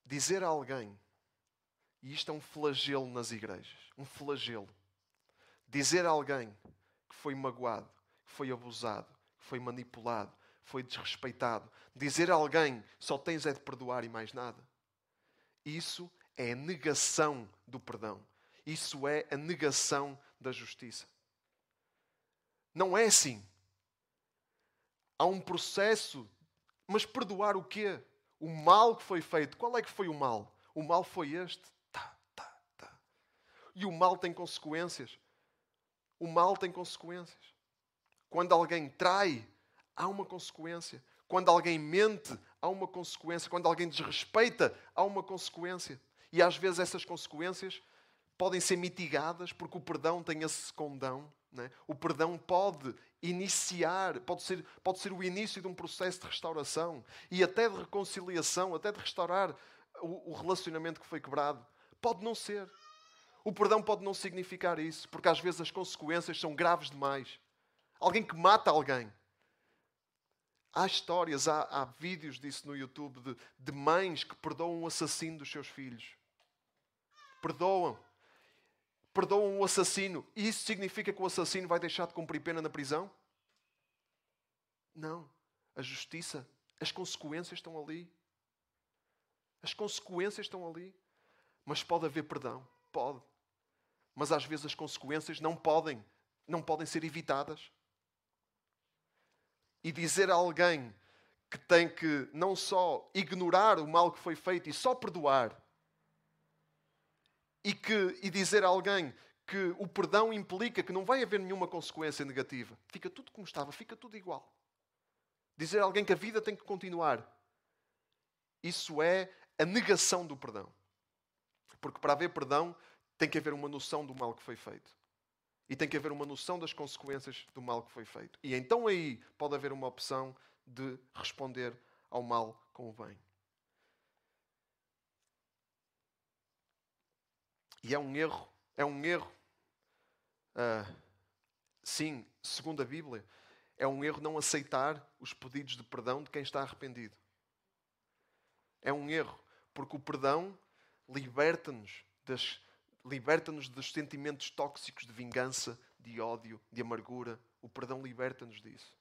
A: Dizer a alguém, e isto é um flagelo nas igrejas, um flagelo. Dizer a alguém que foi magoado, foi abusado, foi manipulado, foi desrespeitado. Dizer a alguém só tens é de perdoar e mais nada. Isso é a negação do perdão. Isso é a negação da justiça. Não é assim. Há um processo, mas perdoar o quê? O mal que foi feito. Qual é que foi o mal? O mal foi este. Tá, tá, tá. E o mal tem consequências. O mal tem consequências. Quando alguém trai, há uma consequência. Quando alguém mente, há uma consequência. Quando alguém desrespeita, há uma consequência. E às vezes essas consequências podem ser mitigadas porque o perdão tem esse condão. Né? O perdão pode iniciar, pode ser, pode ser o início de um processo de restauração e até de reconciliação, até de restaurar o relacionamento que foi quebrado. Pode não ser. O perdão pode não significar isso, porque às vezes as consequências são graves demais. Alguém que mata alguém. Há histórias, há, há vídeos disso no YouTube de, de mães que perdoam o assassino dos seus filhos. Perdoam. Perdoam o assassino. E isso significa que o assassino vai deixar de cumprir pena na prisão? Não. A justiça, as consequências estão ali. As consequências estão ali. Mas pode haver perdão. Pode. Mas às vezes as consequências não podem, não podem ser evitadas. E dizer a alguém que tem que não só ignorar o mal que foi feito e só perdoar, e, que, e dizer a alguém que o perdão implica que não vai haver nenhuma consequência negativa, fica tudo como estava, fica tudo igual. Dizer a alguém que a vida tem que continuar, isso é a negação do perdão. Porque para haver perdão, tem que haver uma noção do mal que foi feito. E tem que haver uma noção das consequências do mal que foi feito. E então aí pode haver uma opção de responder ao mal com o bem. E é um erro, é um erro. Uh, sim, segundo a Bíblia, é um erro não aceitar os pedidos de perdão de quem está arrependido. É um erro, porque o perdão liberta-nos das liberta-nos dos sentimentos tóxicos de vingança, de ódio, de amargura. O perdão liberta-nos disso.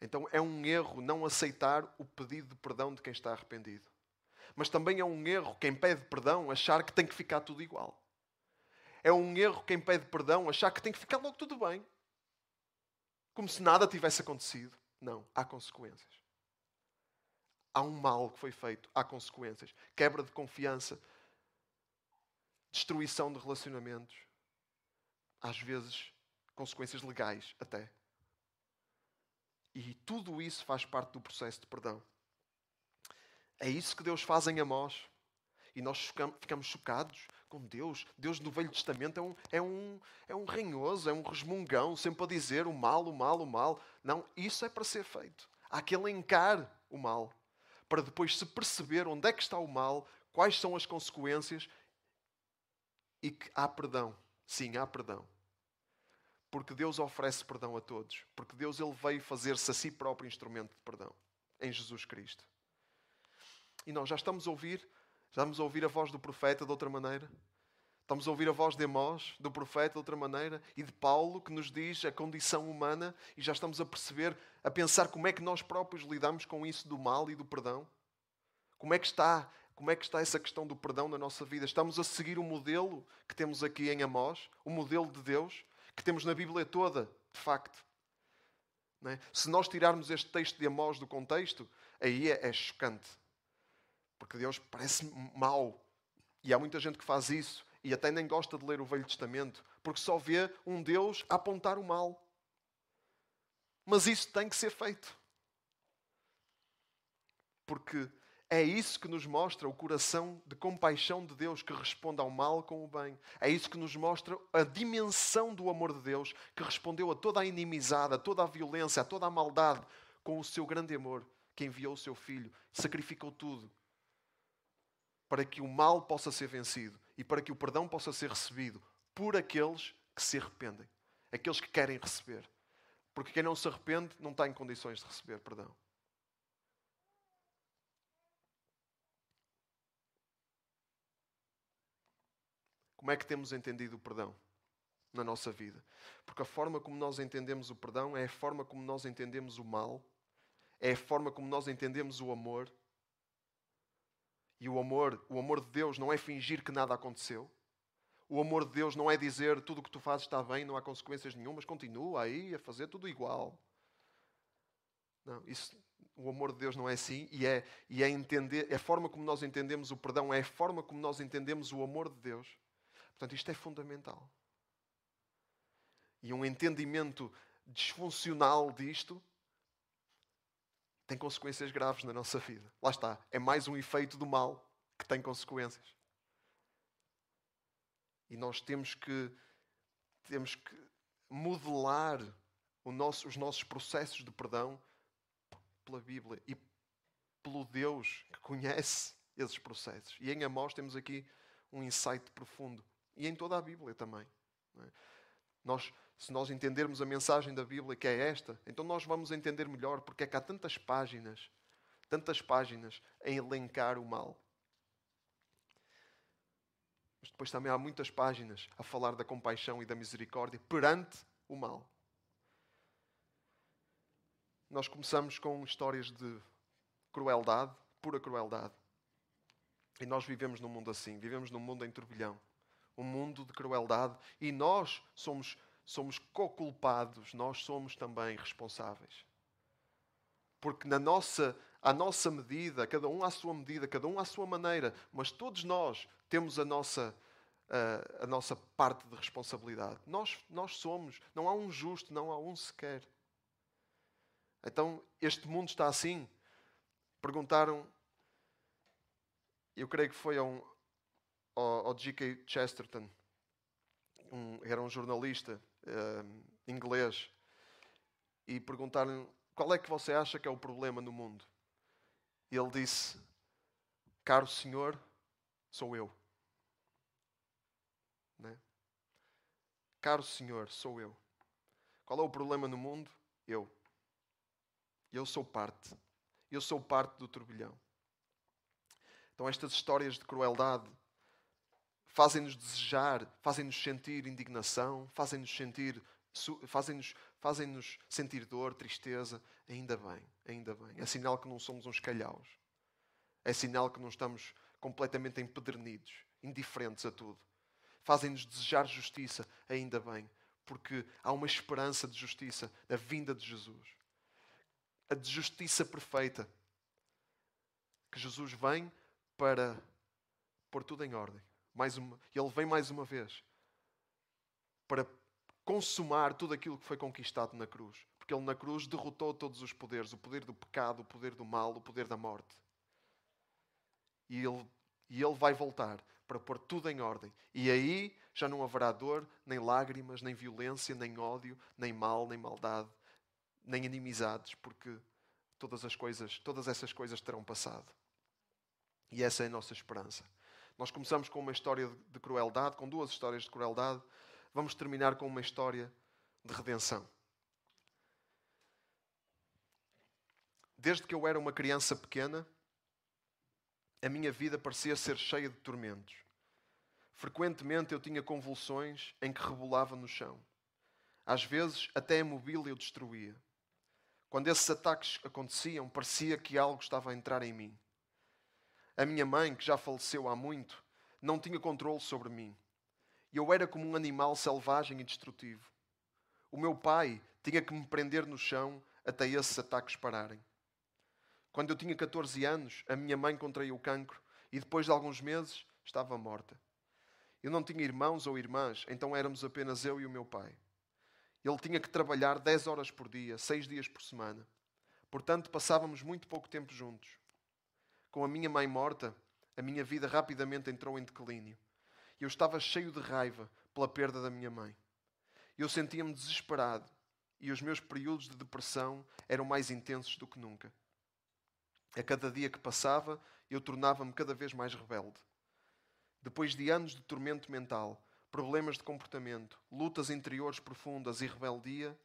A: Então é um erro não aceitar o pedido de perdão de quem está arrependido. Mas também é um erro quem pede perdão achar que tem que ficar tudo igual. É um erro quem pede perdão achar que tem que ficar logo tudo bem. Como se nada tivesse acontecido. Não, há consequências. Há um mal que foi feito, há consequências. Quebra de confiança, destruição de relacionamentos, às vezes consequências legais até. E tudo isso faz parte do processo de perdão. É isso que Deus faz em Amós. E nós ficamos chocados com Deus. Deus no Velho Testamento é um, é um, é um ranhoso, é um resmungão, sempre a dizer o mal, o mal, o mal. Não, isso é para ser feito. Há que elencar o mal. Para depois se perceber onde é que está o mal, quais são as consequências e que há perdão. Sim, há perdão. Porque Deus oferece perdão a todos. Porque Deus ele veio fazer-se a si próprio instrumento de perdão em Jesus Cristo. E nós já estamos a ouvir, já estamos a ouvir a voz do profeta de outra maneira. Estamos a ouvir a voz de Amós, do profeta, de outra maneira, e de Paulo, que nos diz a condição humana, e já estamos a perceber, a pensar como é que nós próprios lidamos com isso do mal e do perdão. Como é que está como é que está essa questão do perdão na nossa vida? Estamos a seguir o modelo que temos aqui em Amós, o modelo de Deus, que temos na Bíblia toda, de facto. É? Se nós tirarmos este texto de Amós do contexto, aí é, é chocante. Porque Deus parece mau. E há muita gente que faz isso e até nem gosta de ler o Velho Testamento, porque só vê um Deus apontar o mal. Mas isso tem que ser feito. Porque é isso que nos mostra o coração de compaixão de Deus que responde ao mal com o bem. É isso que nos mostra a dimensão do amor de Deus que respondeu a toda a inimizade, a toda a violência, a toda a maldade com o seu grande amor, que enviou o seu filho, sacrificou tudo para que o mal possa ser vencido e para que o perdão possa ser recebido por aqueles que se arrependem, aqueles que querem receber. Porque quem não se arrepende não está em condições de receber perdão. Como é que temos entendido o perdão na nossa vida? Porque a forma como nós entendemos o perdão é a forma como nós entendemos o mal, é a forma como nós entendemos o amor. E o amor, o amor de Deus não é fingir que nada aconteceu. O amor de Deus não é dizer tudo o que tu fazes está bem, não há consequências nenhumas, continua aí a fazer tudo igual. Não, isso, o amor de Deus não é assim e é, e é entender, a forma como nós entendemos o perdão, é a forma como nós entendemos o amor de Deus. Portanto, isto é fundamental. E um entendimento disfuncional disto tem consequências graves na nossa vida. Lá está. É mais um efeito do mal que tem consequências. E nós temos que, temos que modelar nosso, os nossos processos de perdão pela Bíblia e pelo Deus que conhece esses processos. E em Amós temos aqui um insight profundo. E em toda a Bíblia também. É? Nós, se nós entendermos a mensagem da Bíblia, que é esta, então nós vamos entender melhor porque é que há tantas páginas, tantas páginas em elencar o mal. Mas depois também há muitas páginas a falar da compaixão e da misericórdia perante o mal. Nós começamos com histórias de crueldade, pura crueldade. E nós vivemos num mundo assim, vivemos num mundo em turbilhão, um mundo de crueldade, e nós somos, somos co-culpados, nós somos também responsáveis. Porque na nossa, à nossa medida, cada um à sua medida, cada um à sua maneira, mas todos nós temos a nossa, a, a nossa parte de responsabilidade. Nós, nós somos, não há um justo, não há um sequer. Então, este mundo está assim. Perguntaram, eu creio que foi ao, ao, ao G.K. Chesterton, um, era um jornalista um, inglês, e perguntaram qual é que você acha que é o problema no mundo. E ele disse: Caro Senhor, sou eu. Né? Caro Senhor, sou eu. Qual é o problema no mundo? Eu. Eu sou parte. Eu sou parte do turbilhão. Então, estas histórias de crueldade fazem-nos desejar, fazem-nos sentir indignação, fazem-nos sentir, fazem-nos, fazem-nos sentir dor, tristeza. Ainda bem, ainda bem. É sinal que não somos uns calhaus. É sinal que não estamos completamente empedernidos, indiferentes a tudo. Fazem-nos desejar justiça, ainda bem, porque há uma esperança de justiça na vinda de Jesus a de justiça perfeita. Que Jesus vem para pôr tudo em ordem. Mais uma, ele vem mais uma vez para consumar tudo aquilo que foi conquistado na cruz. Porque ele na cruz derrotou todos os poderes: o poder do pecado, o poder do mal, o poder da morte. E ele, e ele vai voltar para pôr tudo em ordem. E aí já não haverá dor, nem lágrimas, nem violência, nem ódio, nem mal, nem maldade, nem inimizades, porque todas as coisas, todas essas coisas terão passado. E essa é a nossa esperança. Nós começamos com uma história de crueldade, com duas histórias de crueldade, vamos terminar com uma história de redenção. Desde que eu era uma criança pequena, a minha vida parecia ser cheia de tormentos. Frequentemente eu tinha convulsões em que rebolava no chão. Às vezes até a mobília eu destruía. Quando esses ataques aconteciam, parecia que algo estava a entrar em mim. A minha mãe, que já faleceu há muito, não tinha controle sobre mim. Eu era como um animal selvagem e destrutivo. O meu pai tinha que me prender no chão até esses ataques pararem. Quando eu tinha 14 anos, a minha mãe contraiu cancro e depois de alguns meses estava morta. Eu não tinha irmãos ou irmãs, então éramos apenas eu e o meu pai. Ele tinha que trabalhar 10 horas por dia, 6 dias por semana. Portanto, passávamos muito pouco tempo juntos. Com a minha mãe morta, a minha vida rapidamente entrou em declínio. Eu estava cheio de raiva pela perda da minha mãe. Eu sentia-me desesperado e os meus períodos de depressão eram mais intensos do que nunca. A cada dia que passava, eu tornava-me cada vez mais rebelde. Depois de anos de tormento mental, problemas de comportamento, lutas interiores profundas e rebeldia,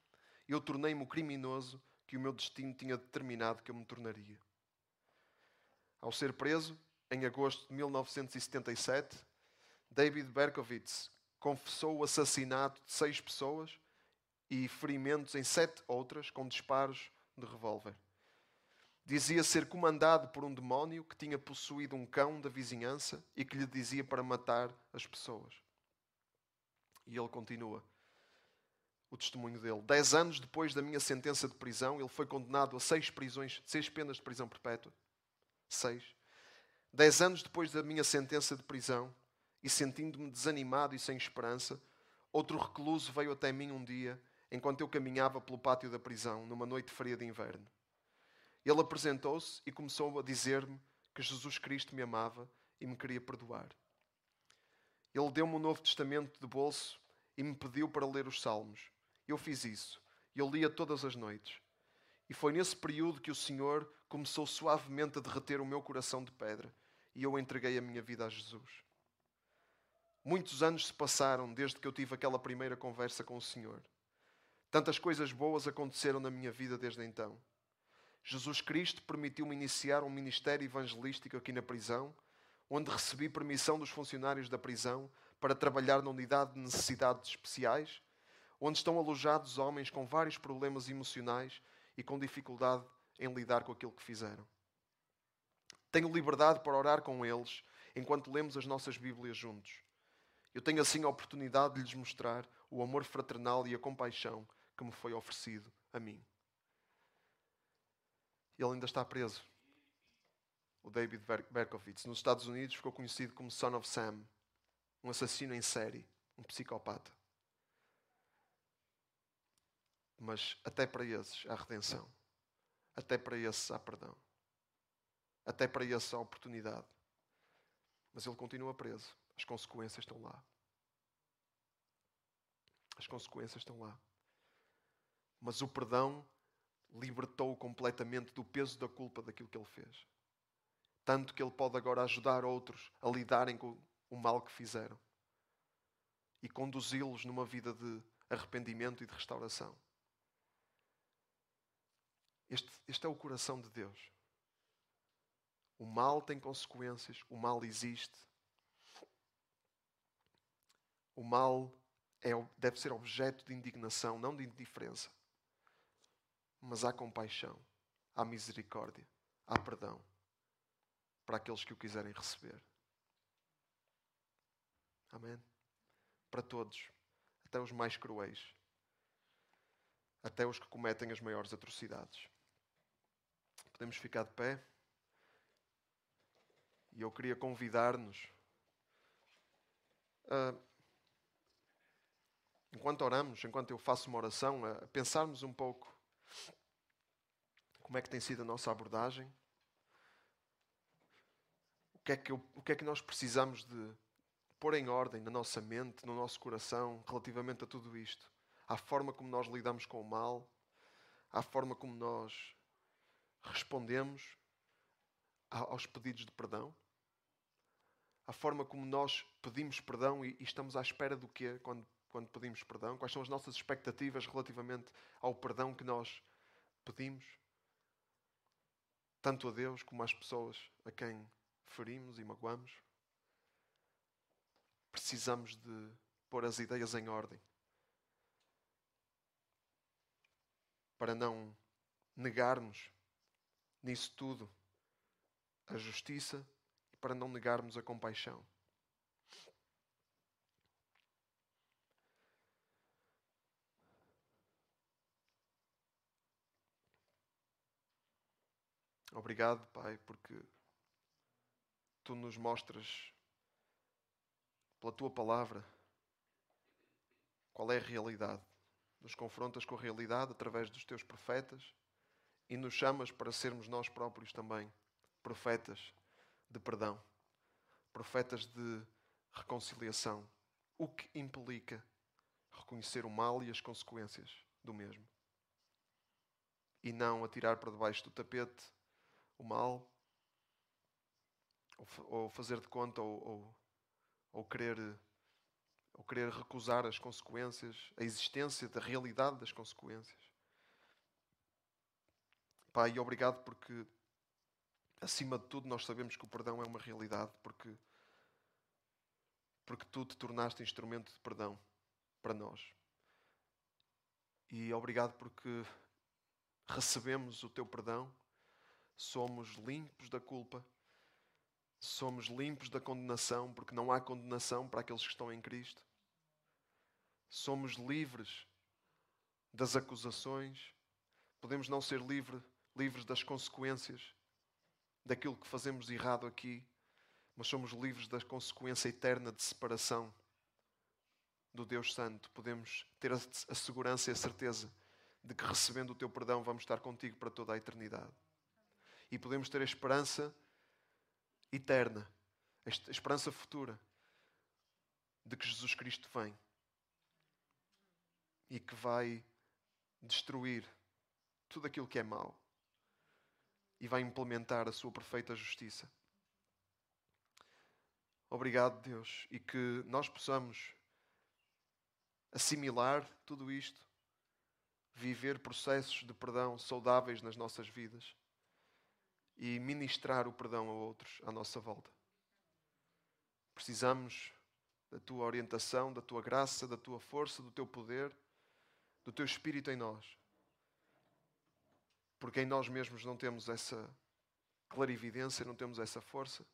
A: eu tornei-me o criminoso que o meu destino tinha determinado que eu me tornaria. Ao ser preso, em agosto de 1977, David Berkowitz confessou o assassinato de seis pessoas e ferimentos em sete outras com disparos de revólver. Dizia ser comandado por um demónio que tinha possuído um cão da vizinhança e que lhe dizia para matar as pessoas. E ele continua o testemunho dele. Dez anos depois da minha sentença de prisão, ele foi condenado a seis prisões, seis penas de prisão perpétua. Seis. Dez anos depois da minha sentença de prisão, e sentindo-me desanimado e sem esperança, outro recluso veio até mim um dia, enquanto eu caminhava pelo pátio da prisão, numa noite fria de inverno. Ele apresentou-se e começou a dizer-me que Jesus Cristo me amava e me queria perdoar. Ele deu-me o um Novo Testamento de bolso e me pediu para ler os Salmos. Eu fiz isso. Eu lia todas as noites. E foi nesse período que o Senhor começou suavemente a derreter o meu coração de pedra. e eu entreguei a minha vida a Jesus. Muitos anos se passaram desde que eu tive aquela primeira conversa com o Senhor. Tantas coisas boas aconteceram na minha vida desde então. Jesus Cristo permitiu-me iniciar um ministério evangelístico aqui na prisão, onde recebi permissão dos funcionários da prisão para trabalhar na unidade de necessidades especiais, onde estão alojados homens com vários problemas emocionais e com dificuldade em lidar com aquilo que fizeram. Tenho liberdade para orar com eles enquanto lemos as nossas Bíblias juntos. Eu tenho assim a oportunidade de lhes mostrar o amor fraternal e a compaixão que me foi oferecido a mim. Ele ainda está preso. O David Berkowitz, nos Estados Unidos, ficou conhecido como Son of Sam, um assassino em série, um psicopata. Mas até para esses há redenção. Até para esses há perdão. Até para esses há oportunidade. Mas ele continua preso. As consequências estão lá. As consequências estão lá. Mas o perdão libertou-o completamente do peso da culpa daquilo que ele fez. Tanto que ele pode agora ajudar outros a lidarem com o mal que fizeram e conduzi-los numa vida de arrependimento e de restauração. Este, este é o coração de Deus. O mal tem consequências, o mal existe. O mal é, deve ser objeto de indignação, não de indiferença. Mas há compaixão, há misericórdia, há perdão para aqueles que o quiserem receber. Amém? Para todos, até os mais cruéis, até os que cometem as maiores atrocidades. Podemos ficar de pé? E eu queria convidar-nos a, enquanto oramos, enquanto eu faço uma oração, a pensarmos um pouco como é que tem sido a nossa abordagem? O que é que, eu, o que, é que nós precisamos de pôr em ordem na nossa mente, no nosso coração, relativamente a tudo isto? À forma como nós lidamos com o mal, à forma como nós respondemos aos pedidos de perdão? A forma como nós pedimos perdão e, estamos à espera do quê quando, quando pedimos perdão? Quais são as nossas expectativas relativamente ao perdão que nós pedimos? tanto a Deus como às pessoas a quem ferimos e magoamos. Precisamos de pôr as ideias em ordem para não negarmos nisso tudo a justiça e para não negarmos a compaixão. Obrigado, Pai, porque tu nos mostras pela tua palavra qual é a realidade. Nos confrontas com a realidade através dos teus profetas e nos chamas para sermos nós próprios também profetas de perdão, profetas de reconciliação, o que implica reconhecer o mal e as consequências do mesmo. E não atirar para debaixo do tapete o mal, ou, fazer de conta, ou, ou, ou, querer, ou querer recusar as consequências, a existência da realidade das consequências. Pai, obrigado porque, acima de tudo, nós sabemos que o perdão é uma realidade, porque, porque tu te tornaste instrumento de perdão para nós. E obrigado porque recebemos o teu perdão somos limpos da culpa, somos limpos da condenação, porque não há condenação para aqueles que estão em Cristo. Somos livres das acusações, podemos não ser livre, livres das consequências daquilo que fazemos errado aqui, mas somos livres da consequência eterna de separação do Deus Santo. Podemos ter a, segurança e a certeza de que recebendo o teu perdão vamos estar contigo para toda a eternidade e podemos ter a esperança eterna, a esperança futura de que Jesus Cristo vem e que vai destruir tudo aquilo que é mau e vai implementar a sua perfeita justiça. Obrigado, Deus, e que nós possamos assimilar tudo isto, viver processos de perdão saudáveis nas nossas vidas e ministrar o perdão a outros à nossa volta. Precisamos da tua orientação, da tua graça, da tua força, do teu poder, do teu espírito em nós. Porque em nós mesmos não temos essa clarividência, não temos essa força.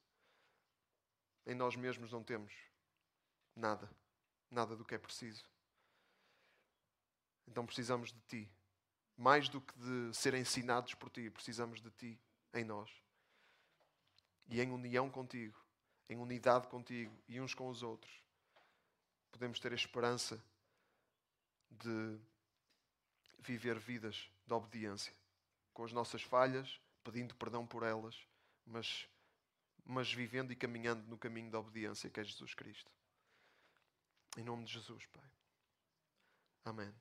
A: Em nós mesmos não temos nada, nada do que é preciso. Então precisamos de Ti. Mais do que de ser ensinados por Ti, precisamos de Ti em nós. E em união contigo, em unidade contigo e uns com os outros, podemos ter a esperança de viver vidas de obediência, com as nossas falhas, pedindo perdão por elas, mas, mas vivendo e caminhando no caminho da obediência que é Jesus Cristo. Em nome de Jesus, Pai. Amém.